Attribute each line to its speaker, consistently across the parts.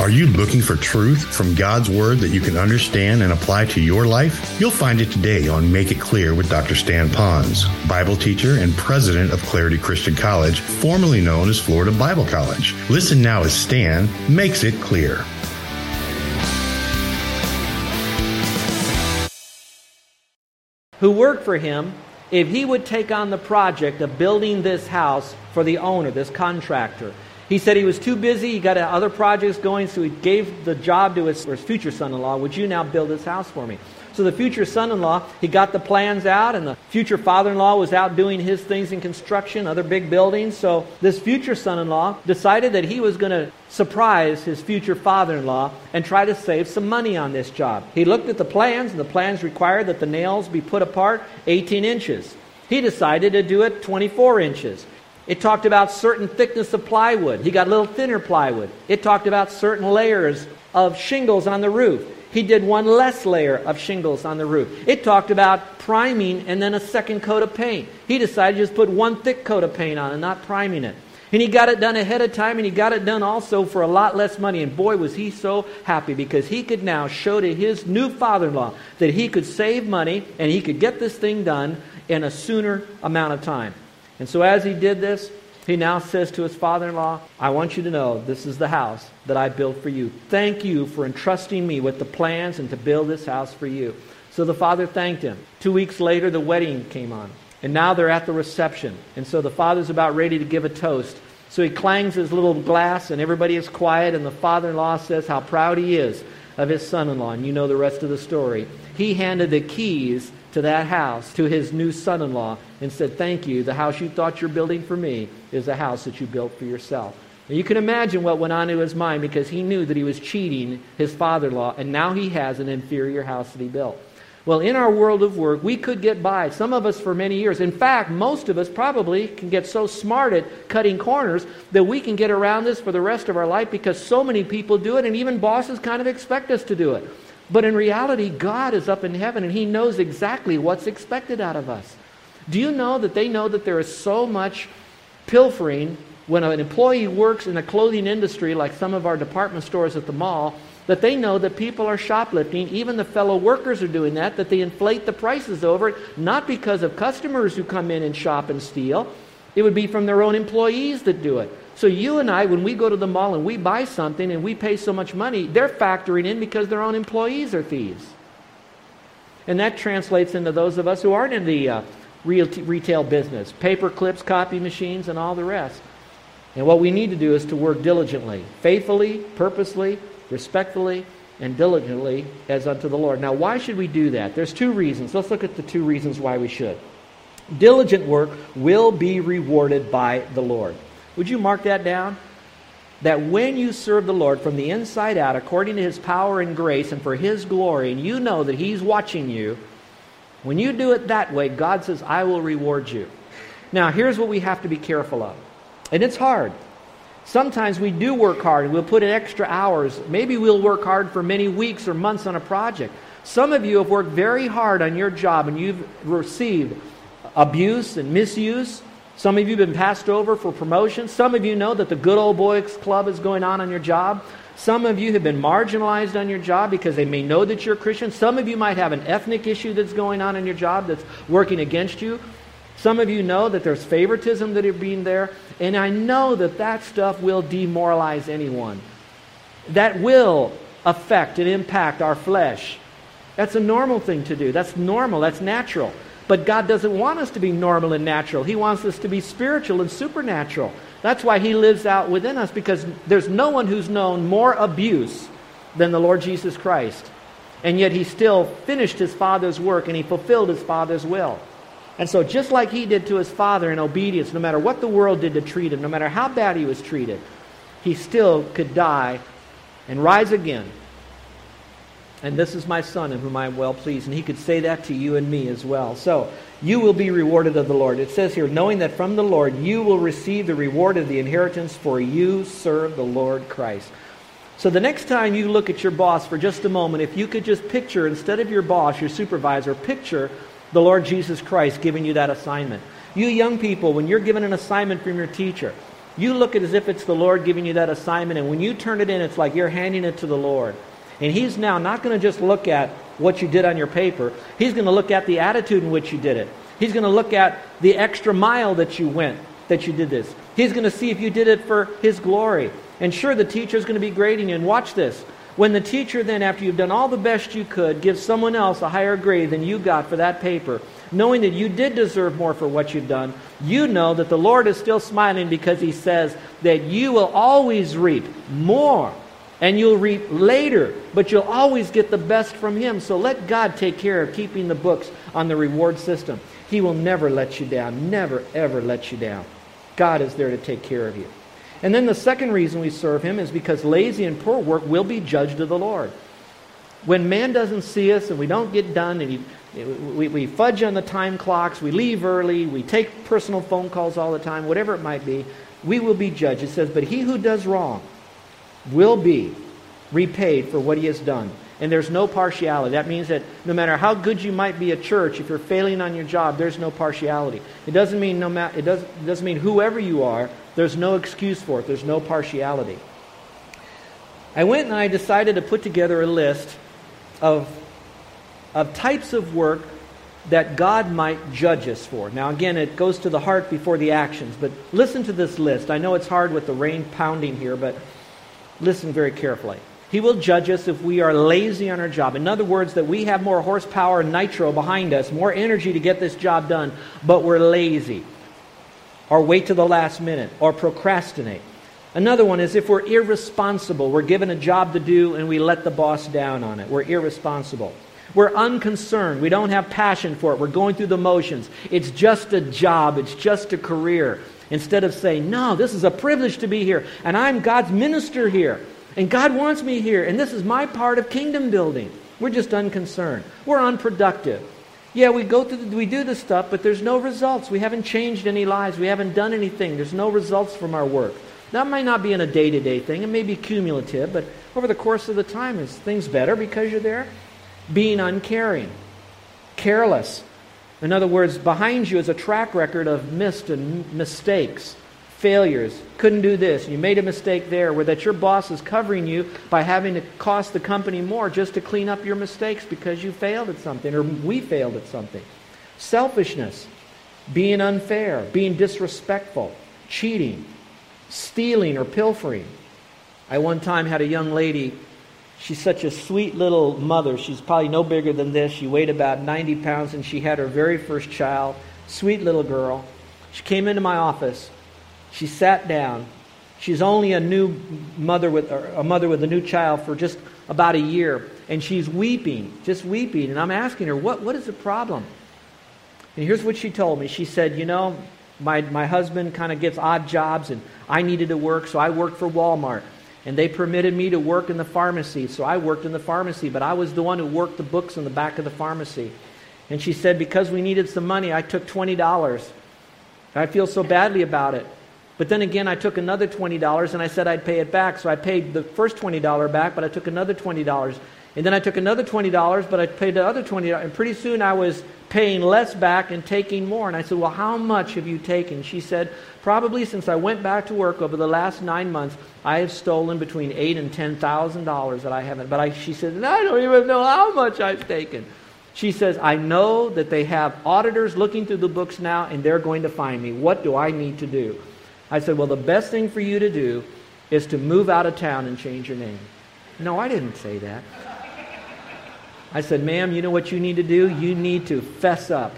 Speaker 1: Are you looking for truth from God's Word that you can understand and apply to your life? You'll find it today on Make It Clear with Dr. Stan Ponz, Bible teacher and president of Clarity Christian College, formerly known as Florida Bible College. Listen now as Stan makes it clear.
Speaker 2: Who worked for him if he would take on the project of building this house for the owner, this contractor. He said he was too busy, he got other projects going, so he gave the job to his, his future son in law. Would you now build this house for me? So the future son in law, he got the plans out, and the future father in law was out doing his things in construction, other big buildings. So this future son in law decided that he was going to surprise his future father in law and try to save some money on this job. He looked at the plans, and the plans required that the nails be put apart 18 inches. He decided to do it 24 inches. It talked about certain thickness of plywood. He got a little thinner plywood. It talked about certain layers of shingles on the roof. He did one less layer of shingles on the roof. It talked about priming and then a second coat of paint. He decided to just put one thick coat of paint on and not priming it. And he got it done ahead of time and he got it done also for a lot less money. And boy, was he so happy because he could now show to his new father in law that he could save money and he could get this thing done in a sooner amount of time. And so as he did this, he now says to his father in law, I want you to know this is the house that I built for you. Thank you for entrusting me with the plans and to build this house for you. So the father thanked him. Two weeks later, the wedding came on. And now they're at the reception. And so the father's about ready to give a toast. So he clangs his little glass, and everybody is quiet. And the father in law says how proud he is of his son in law. And you know the rest of the story. He handed the keys to that house to his new son in law and said, Thank you. The house you thought you're building for me is a house that you built for yourself. And you can imagine what went on in his mind because he knew that he was cheating his father in law, and now he has an inferior house that he built. Well, in our world of work, we could get by, some of us for many years. In fact, most of us probably can get so smart at cutting corners that we can get around this for the rest of our life because so many people do it, and even bosses kind of expect us to do it. But in reality, God is up in heaven and He knows exactly what's expected out of us. Do you know that they know that there is so much pilfering when an employee works in the clothing industry, like some of our department stores at the mall, that they know that people are shoplifting. Even the fellow workers are doing that, that they inflate the prices over it, not because of customers who come in and shop and steal. It would be from their own employees that do it. So you and I, when we go to the mall and we buy something and we pay so much money, they're factoring in because their own employees are thieves. And that translates into those of us who aren't in the uh, retail business paper clips, copy machines, and all the rest. And what we need to do is to work diligently, faithfully, purposely, respectfully, and diligently as unto the Lord. Now, why should we do that? There's two reasons. Let's look at the two reasons why we should. Diligent work will be rewarded by the Lord. Would you mark that down? That when you serve the Lord from the inside out, according to his power and grace and for his glory, and you know that he's watching you, when you do it that way, God says, I will reward you. Now, here's what we have to be careful of. And it's hard. Sometimes we do work hard and we'll put in extra hours. Maybe we'll work hard for many weeks or months on a project. Some of you have worked very hard on your job and you've received abuse and misuse. Some of you have been passed over for promotion. Some of you know that the good old boys club is going on on your job. Some of you have been marginalized on your job because they may know that you're a Christian. Some of you might have an ethnic issue that's going on in your job that's working against you. Some of you know that there's favoritism that are being there. And I know that that stuff will demoralize anyone. That will affect and impact our flesh. That's a normal thing to do. That's normal. That's natural. But God doesn't want us to be normal and natural. He wants us to be spiritual and supernatural. That's why He lives out within us because there's no one who's known more abuse than the Lord Jesus Christ. And yet He still finished His Father's work and He fulfilled His Father's will. And so, just like He did to His Father in obedience, no matter what the world did to treat Him, no matter how bad He was treated, He still could die and rise again and this is my son in whom I am well pleased. And he could say that to you and me as well. So, you will be rewarded of the Lord. It says here, knowing that from the Lord you will receive the reward of the inheritance, for you serve the Lord Christ. So, the next time you look at your boss for just a moment, if you could just picture, instead of your boss, your supervisor, picture the Lord Jesus Christ giving you that assignment. You young people, when you're given an assignment from your teacher, You look at it as if it's the Lord giving you that assignment, and when you turn it in, it's like you're handing it to the Lord. And He's now not going to just look at what you did on your paper, He's going to look at the attitude in which you did it. He's going to look at the extra mile that you went, that you did this. He's going to see if you did it for His glory. And sure, the teacher's going to be grading you. And watch this. When the teacher then, after you've done all the best you could, gives someone else a higher grade than you got for that paper, knowing that you did deserve more for what you've done, you know that the Lord is still smiling because He says that you will always reap more and you'll reap later, but you'll always get the best from Him. So let God take care of keeping the books on the reward system. He will never let you down, never, ever let you down. God is there to take care of you. And then the second reason we serve him is because lazy and poor work will be judged of the Lord. When man doesn't see us and we don't get done and he, we, we fudge on the time clocks, we leave early, we take personal phone calls all the time, whatever it might be, we will be judged. It says, But he who does wrong will be repaid for what he has done. And there's no partiality. That means that no matter how good you might be at church, if you're failing on your job, there's no partiality. It doesn't mean no ma- it doesn't, it doesn't mean whoever you are, there's no excuse for it. There's no partiality. I went and I decided to put together a list of, of types of work that God might judge us for. Now, again, it goes to the heart before the actions, but listen to this list. I know it's hard with the rain pounding here, but listen very carefully. He will judge us if we are lazy on our job. In other words, that we have more horsepower and nitro behind us, more energy to get this job done, but we're lazy. Or wait to the last minute, or procrastinate. Another one is if we're irresponsible, we're given a job to do and we let the boss down on it. We're irresponsible. We're unconcerned. We don't have passion for it. We're going through the motions. It's just a job, it's just a career. Instead of saying, No, this is a privilege to be here, and I'm God's minister here. And God wants me here, and this is my part of kingdom building. We're just unconcerned. We're unproductive. Yeah, we go through, the, we do this stuff, but there's no results. We haven't changed any lives. We haven't done anything. There's no results from our work. That might not be in a day to day thing. It may be cumulative, but over the course of the time, is things better because you're there? Being uncaring, careless. In other words, behind you is a track record of missed and mistakes failures, couldn't do this, you made a mistake there, where that your boss is covering you by having to cost the company more just to clean up your mistakes because you failed at something or we failed at something. Selfishness, being unfair, being disrespectful, cheating, stealing or pilfering. I one time had a young lady, she's such a sweet little mother. She's probably no bigger than this. She weighed about 90 pounds and she had her very first child. Sweet little girl. She came into my office she sat down. She's only a new mother with a mother with a new child for just about a year, and she's weeping, just weeping. And I'm asking her, "What what is the problem?" And here's what she told me. She said, "You know, my my husband kind of gets odd jobs, and I needed to work, so I worked for Walmart." And they permitted me to work in the pharmacy, so I worked in the pharmacy, but I was the one who worked the books in the back of the pharmacy. And she said, Because we needed some money, I took $20. I feel so badly about it. But then again, I took another $20 and I said I'd pay it back. So I paid the first $20 back, but I took another $20. And then I took another $20, but I paid the other 20. And pretty soon I was paying less back and taking more. And I said, Well, how much have you taken? She said, Probably since I went back to work over the last nine months, I have stolen between eight and ten thousand dollars that I haven't. But I, she said, I don't even know how much I've taken. She says, I know that they have auditors looking through the books now, and they're going to find me. What do I need to do? I said, Well, the best thing for you to do is to move out of town and change your name. No, I didn't say that. I said, Ma'am, you know what you need to do? You need to fess up.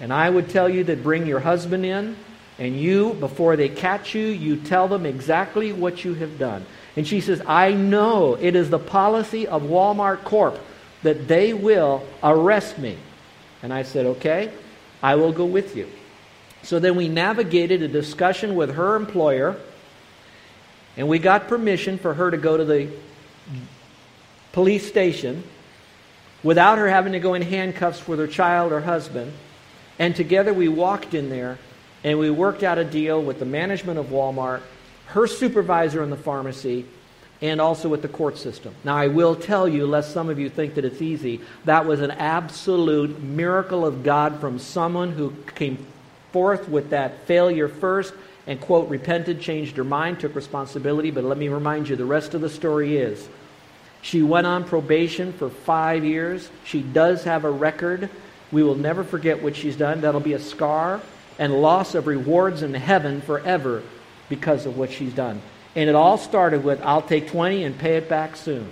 Speaker 2: And I would tell you that bring your husband in, and you, before they catch you, you tell them exactly what you have done. And she says, I know it is the policy of Walmart Corp that they will arrest me. And I said, Okay, I will go with you. So then we navigated a discussion with her employer, and we got permission for her to go to the police station without her having to go in handcuffs with her child or husband. And together we walked in there and we worked out a deal with the management of Walmart, her supervisor in the pharmacy, and also with the court system. Now, I will tell you, lest some of you think that it's easy, that was an absolute miracle of God from someone who came forth with that failure first and, quote, repented, changed her mind, took responsibility. But let me remind you the rest of the story is she went on probation for five years. She does have a record. We will never forget what she's done. That'll be a scar and loss of rewards in heaven forever because of what she's done. And it all started with, I'll take 20 and pay it back soon.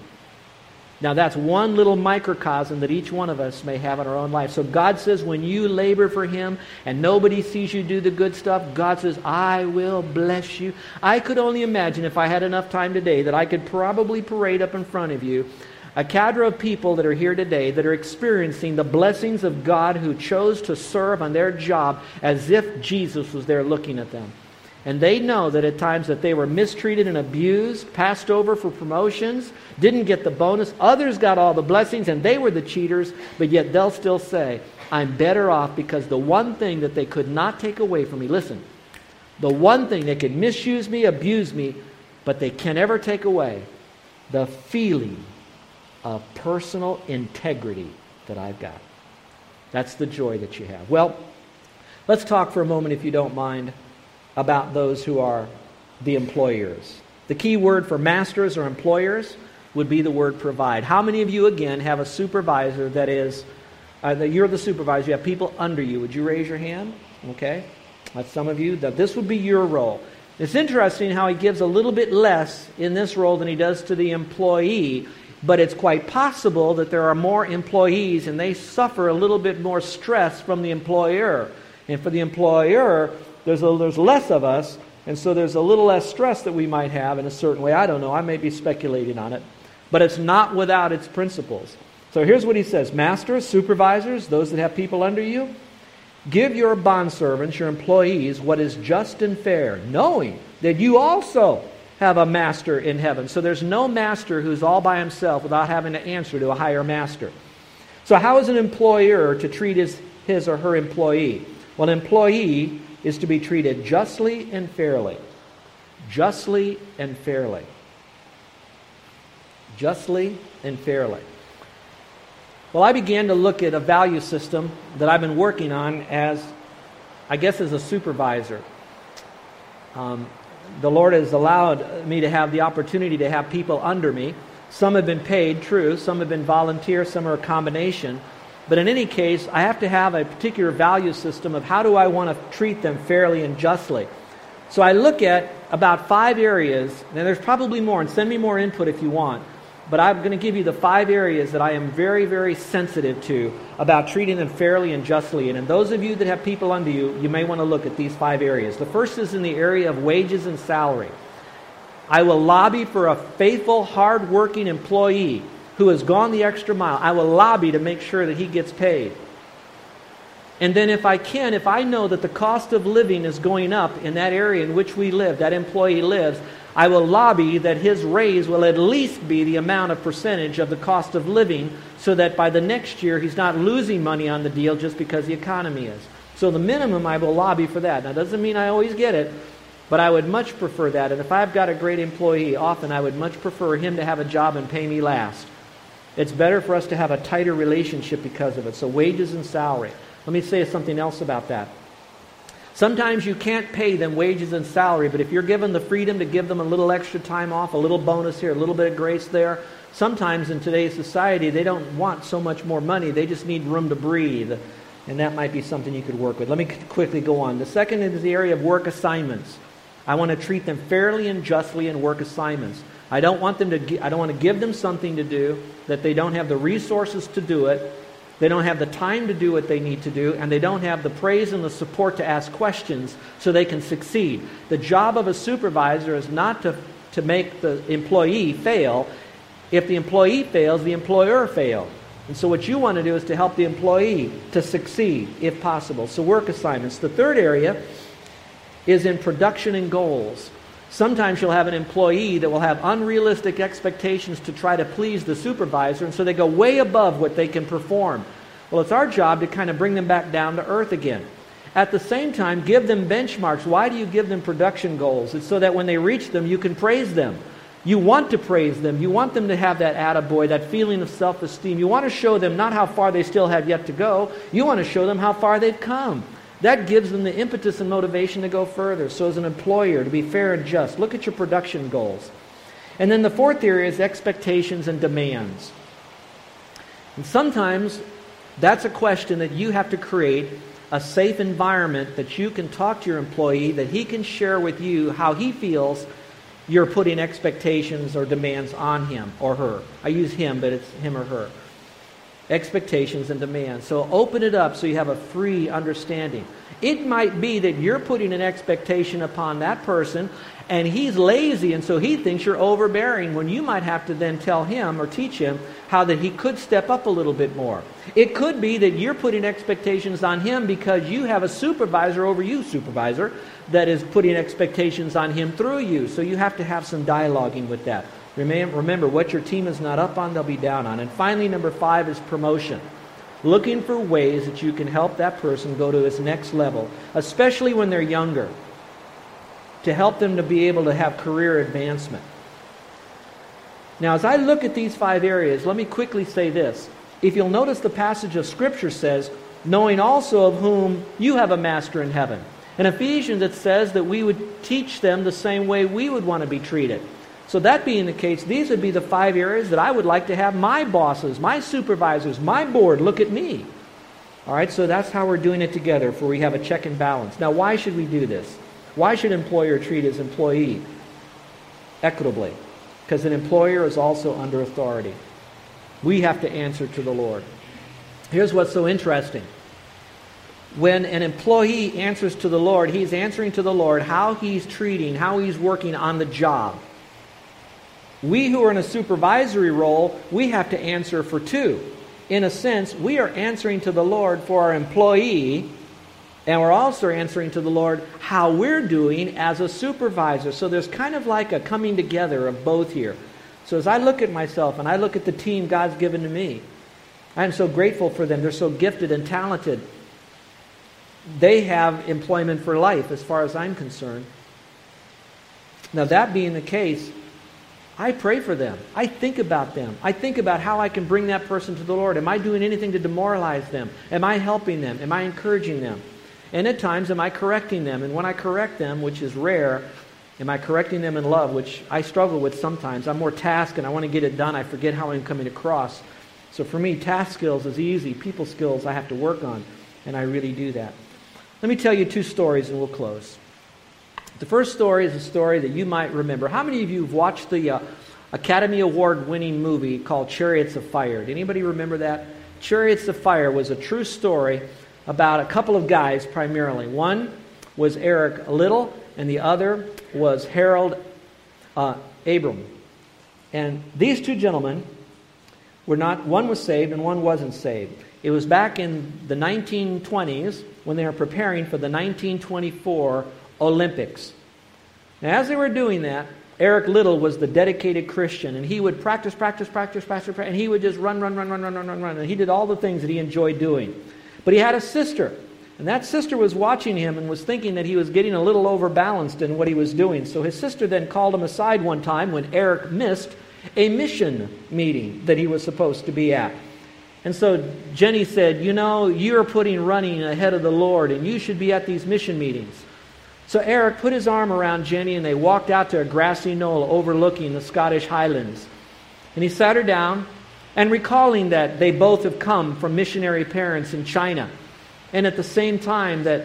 Speaker 2: Now, that's one little microcosm that each one of us may have in our own life. So, God says, when you labor for Him and nobody sees you do the good stuff, God says, I will bless you. I could only imagine if I had enough time today that I could probably parade up in front of you a cadre of people that are here today that are experiencing the blessings of God who chose to serve on their job as if Jesus was there looking at them. And they know that at times that they were mistreated and abused, passed over for promotions, didn't get the bonus. Others got all the blessings and they were the cheaters, but yet they'll still say, I'm better off because the one thing that they could not take away from me, listen, the one thing they could misuse me, abuse me, but they can never take away the feeling of personal integrity that I've got. That's the joy that you have. Well, let's talk for a moment, if you don't mind about those who are the employers. The key word for masters or employers would be the word provide. How many of you, again, have a supervisor that is, uh, that you're the supervisor, you have people under you? Would you raise your hand? Okay. That's some of you. That this would be your role. It's interesting how he gives a little bit less in this role than he does to the employee, but it's quite possible that there are more employees and they suffer a little bit more stress from the employer. And for the employer, there's, a, there's less of us, and so there's a little less stress that we might have in a certain way. I don't know. I may be speculating on it. But it's not without its principles. So here's what he says Masters, supervisors, those that have people under you, give your bondservants, your employees, what is just and fair, knowing that you also have a master in heaven. So there's no master who's all by himself without having to answer to a higher master. So, how is an employer to treat his, his or her employee? Well, an employee is to be treated justly and fairly. Justly and fairly. Justly and fairly. Well, I began to look at a value system that I've been working on as, I guess, as a supervisor. Um, the Lord has allowed me to have the opportunity to have people under me. Some have been paid, true. Some have been volunteer. Some are a combination. But in any case, I have to have a particular value system of how do I want to treat them fairly and justly. So I look at about five areas, and there's probably more, and send me more input if you want. But I'm going to give you the five areas that I am very, very sensitive to about treating them fairly and justly. And in those of you that have people under you, you may want to look at these five areas. The first is in the area of wages and salary. I will lobby for a faithful, hard-working employee who has gone the extra mile. I will lobby to make sure that he gets paid. And then, if I can, if I know that the cost of living is going up in that area in which we live, that employee lives, I will lobby that his raise will at least be the amount of percentage of the cost of living so that by the next year he's not losing money on the deal just because the economy is. So, the minimum I will lobby for that. Now, doesn't mean I always get it, but I would much prefer that. And if I've got a great employee, often I would much prefer him to have a job and pay me last it's better for us to have a tighter relationship because of it. So, wages and salary. Let me say something else about that. Sometimes you can't pay them wages and salary, but if you're given the freedom to give them a little extra time off, a little bonus here, a little bit of grace there, sometimes in today's society they don't want so much more money, they just need room to breathe. And that might be something you could work with. Let me quickly go on. The second is the area of work assignments. I want to treat them fairly and justly in work assignments. I don't want them to I don't want to give them something to do that they don't have the resources to do it. They don't have the time to do what they need to do, and they don't have the praise and the support to ask questions so they can succeed. The job of a supervisor is not to, to make the employee fail. If the employee fails, the employer fails. And so, what you want to do is to help the employee to succeed if possible. So, work assignments. The third area is in production and goals. Sometimes you'll have an employee that will have unrealistic expectations to try to please the supervisor, and so they go way above what they can perform. Well, it's our job to kind of bring them back down to earth again. At the same time, give them benchmarks. Why do you give them production goals? It's so that when they reach them, you can praise them. You want to praise them. You want them to have that attaboy, that feeling of self esteem. You want to show them not how far they still have yet to go, you want to show them how far they've come. That gives them the impetus and motivation to go further. So, as an employer, to be fair and just, look at your production goals. And then the fourth area is expectations and demands. And sometimes that's a question that you have to create a safe environment that you can talk to your employee, that he can share with you how he feels you're putting expectations or demands on him or her. I use him, but it's him or her. Expectations and demands. So open it up so you have a free understanding. It might be that you're putting an expectation upon that person and he's lazy and so he thinks you're overbearing when you might have to then tell him or teach him how that he could step up a little bit more. It could be that you're putting expectations on him because you have a supervisor over you, supervisor, that is putting expectations on him through you. So you have to have some dialoguing with that. Remember, what your team is not up on, they'll be down on. And finally, number five is promotion. Looking for ways that you can help that person go to his next level, especially when they're younger, to help them to be able to have career advancement. Now, as I look at these five areas, let me quickly say this. If you'll notice, the passage of Scripture says, knowing also of whom you have a master in heaven. In Ephesians, it says that we would teach them the same way we would want to be treated. So, that being the case, these would be the five areas that I would like to have my bosses, my supervisors, my board look at me. All right, so that's how we're doing it together, for we have a check and balance. Now, why should we do this? Why should employer treat his employee equitably? Because an employer is also under authority. We have to answer to the Lord. Here's what's so interesting when an employee answers to the Lord, he's answering to the Lord how he's treating, how he's working on the job. We who are in a supervisory role, we have to answer for two. In a sense, we are answering to the Lord for our employee, and we're also answering to the Lord how we're doing as a supervisor. So there's kind of like a coming together of both here. So as I look at myself and I look at the team God's given to me, I'm so grateful for them. They're so gifted and talented they have employment for life as far as I'm concerned. Now, that being the case, I pray for them. I think about them. I think about how I can bring that person to the Lord. Am I doing anything to demoralize them? Am I helping them? Am I encouraging them? And at times, am I correcting them? And when I correct them, which is rare, am I correcting them in love, which I struggle with sometimes? I'm more task and I want to get it done. I forget how I'm coming across. So for me, task skills is easy. People skills I have to work on. And I really do that. Let me tell you two stories and we'll close. The first story is a story that you might remember. How many of you have watched the uh, Academy Award winning movie called Chariots of Fire? Did anybody remember that? Chariots of Fire was a true story about a couple of guys primarily. One was Eric Liddell, and the other was Harold uh, Abram. And these two gentlemen were not, one was saved and one wasn't saved. It was back in the 1920s when they were preparing for the 1924 Olympics. Now, as they were doing that, Eric Liddell was the dedicated Christian, and he would practice, practice, practice, practice, practice, and he would just run, run, run, run, run, run, run, run. And he did all the things that he enjoyed doing. But he had a sister, and that sister was watching him and was thinking that he was getting a little overbalanced in what he was doing. So his sister then called him aside one time when Eric missed a mission meeting that he was supposed to be at. And so Jenny said, You know, you're putting running ahead of the Lord, and you should be at these mission meetings. So Eric put his arm around Jenny, and they walked out to a grassy knoll overlooking the Scottish Highlands. And he sat her down, and recalling that they both have come from missionary parents in China, and at the same time that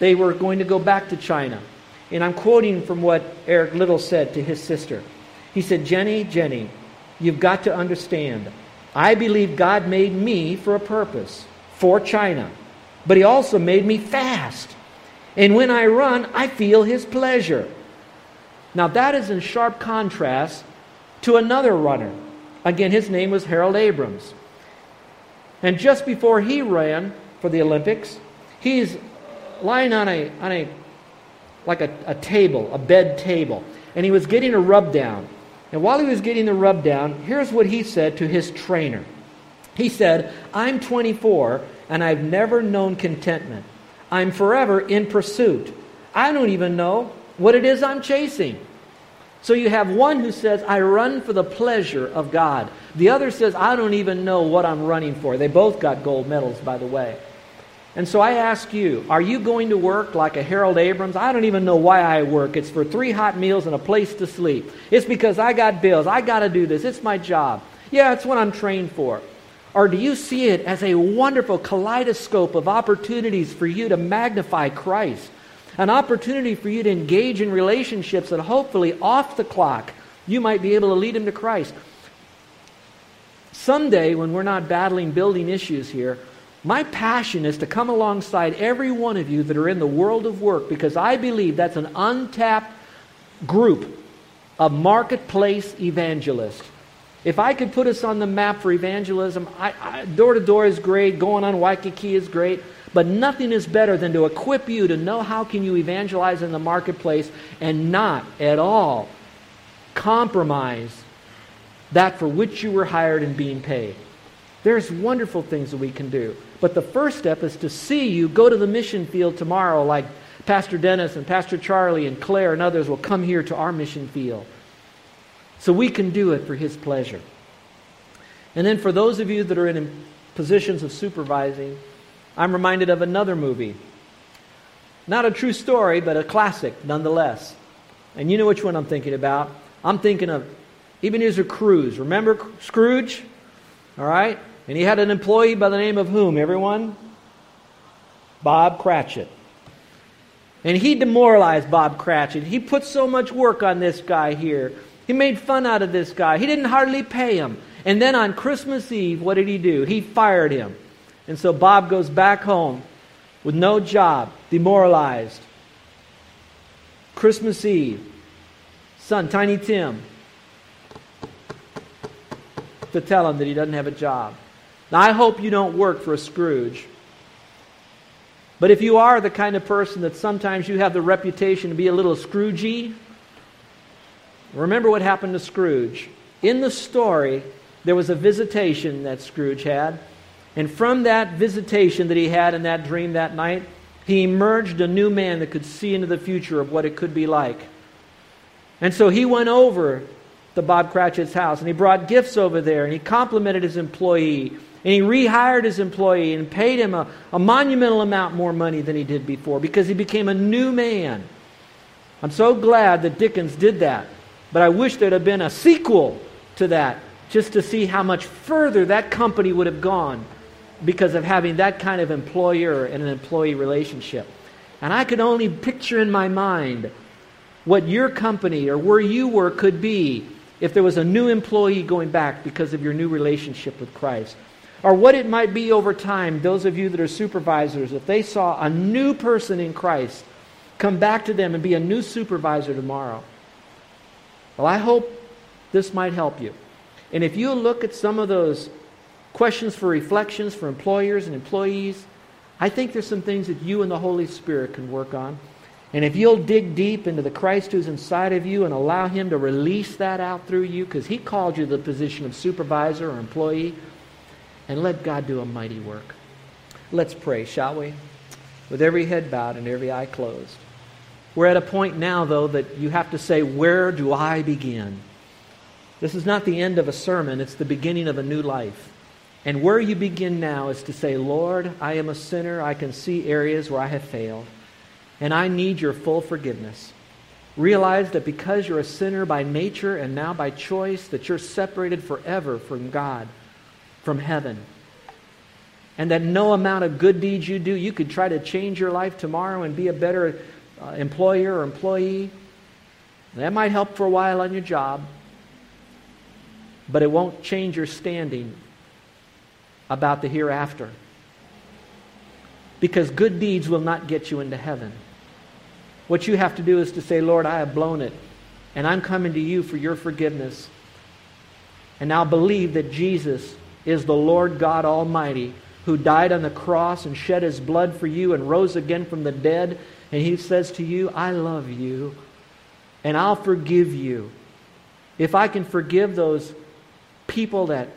Speaker 2: they were going to go back to China. And I'm quoting from what Eric Liddell said to his sister. He said, Jenny, Jenny, you've got to understand. I believe God made me for a purpose, for China. But He also made me fast. And when I run, I feel His pleasure. Now, that is in sharp contrast to another runner. Again, his name was Harold Abrams. And just before he ran for the Olympics, he's lying on a, on a like a, a table, a bed table, and he was getting a rub down. And while he was getting the rub down, here's what he said to his trainer. He said, I'm 24 and I've never known contentment. I'm forever in pursuit. I don't even know what it is I'm chasing. So you have one who says, I run for the pleasure of God. The other says, I don't even know what I'm running for. They both got gold medals, by the way. And so I ask you, are you going to work like a Harold Abrams? I don't even know why I work. It's for three hot meals and a place to sleep. It's because I got bills. I got to do this. It's my job. Yeah, it's what I'm trained for. Or do you see it as a wonderful kaleidoscope of opportunities for you to magnify Christ? An opportunity for you to engage in relationships that hopefully off the clock you might be able to lead him to Christ. Someday, when we're not battling building issues here, my passion is to come alongside every one of you that are in the world of work because I believe that's an untapped group of marketplace evangelists. If I could put us on the map for evangelism, door to door is great, going on Waikiki is great, but nothing is better than to equip you to know how can you evangelize in the marketplace and not at all compromise that for which you were hired and being paid. There's wonderful things that we can do. But the first step is to see you go to the mission field tomorrow, like Pastor Dennis and Pastor Charlie and Claire and others will come here to our mission field. So we can do it for His pleasure. And then for those of you that are in positions of supervising, I'm reminded of another movie. Not a true story, but a classic nonetheless. And you know which one I'm thinking about. I'm thinking of Ebenezer Scrooge. Remember Scrooge? All right? And he had an employee by the name of whom, everyone? Bob Cratchit. And he demoralized Bob Cratchit. He put so much work on this guy here. He made fun out of this guy. He didn't hardly pay him. And then on Christmas Eve, what did he do? He fired him. And so Bob goes back home with no job, demoralized. Christmas Eve, son, Tiny Tim, to tell him that he doesn't have a job. Now, I hope you don't work for a Scrooge. But if you are the kind of person that sometimes you have the reputation to be a little Scroogey, remember what happened to Scrooge. In the story, there was a visitation that Scrooge had. And from that visitation that he had in that dream that night, he emerged a new man that could see into the future of what it could be like. And so he went over to Bob Cratchit's house and he brought gifts over there and he complimented his employee and he rehired his employee and paid him a, a monumental amount more money than he did before because he became a new man. I'm so glad that Dickens did that. But I wish there'd have been a sequel to that just to see how much further that company would have gone because of having that kind of employer and an employee relationship. And I could only picture in my mind what your company or where you were could be if there was a new employee going back because of your new relationship with Christ. Or what it might be over time, those of you that are supervisors, if they saw a new person in Christ come back to them and be a new supervisor tomorrow. Well, I hope this might help you. And if you look at some of those questions for reflections for employers and employees, I think there's some things that you and the Holy Spirit can work on. And if you'll dig deep into the Christ who's inside of you and allow Him to release that out through you, because He called you to the position of supervisor or employee, and let God do a mighty work. Let's pray, shall we? With every head bowed and every eye closed. We're at a point now, though, that you have to say, Where do I begin? This is not the end of a sermon, it's the beginning of a new life. And where you begin now is to say, Lord, I am a sinner. I can see areas where I have failed, and I need your full forgiveness. Realize that because you're a sinner by nature and now by choice, that you're separated forever from God, from heaven. And that no amount of good deeds you do, you could try to change your life tomorrow and be a better uh, employer or employee. That might help for a while on your job, but it won't change your standing about the hereafter. Because good deeds will not get you into heaven. What you have to do is to say, Lord, I have blown it, and I'm coming to you for your forgiveness. And now believe that Jesus is the Lord God Almighty who died on the cross and shed his blood for you and rose again from the dead. And he says to you, I love you, and I'll forgive you. If I can forgive those people that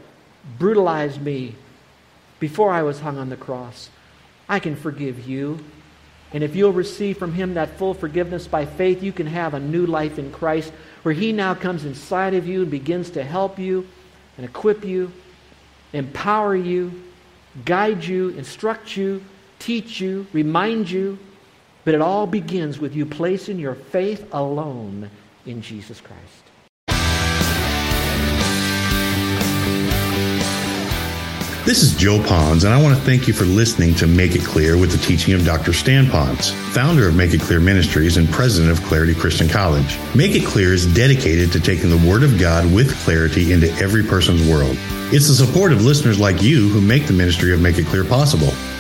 Speaker 2: brutalized me, before I was hung on the cross. I can forgive you. And if you'll receive from Him that full forgiveness by faith, you can have a new life in Christ where He now comes inside of you and begins to help you and equip you, empower you, guide you, instruct you, teach you, remind you, but it all begins with you placing your faith alone in Jesus Christ.
Speaker 1: This is Joe Ponz, and I want to thank you for listening to Make It Clear with the teaching of Dr. Stan Ponz, founder of Make It Clear Ministries and president of Clarity Christian College. Make It Clear is dedicated to taking the Word of God with clarity into every person's world. It's the support of listeners like you who make the ministry of Make It Clear possible.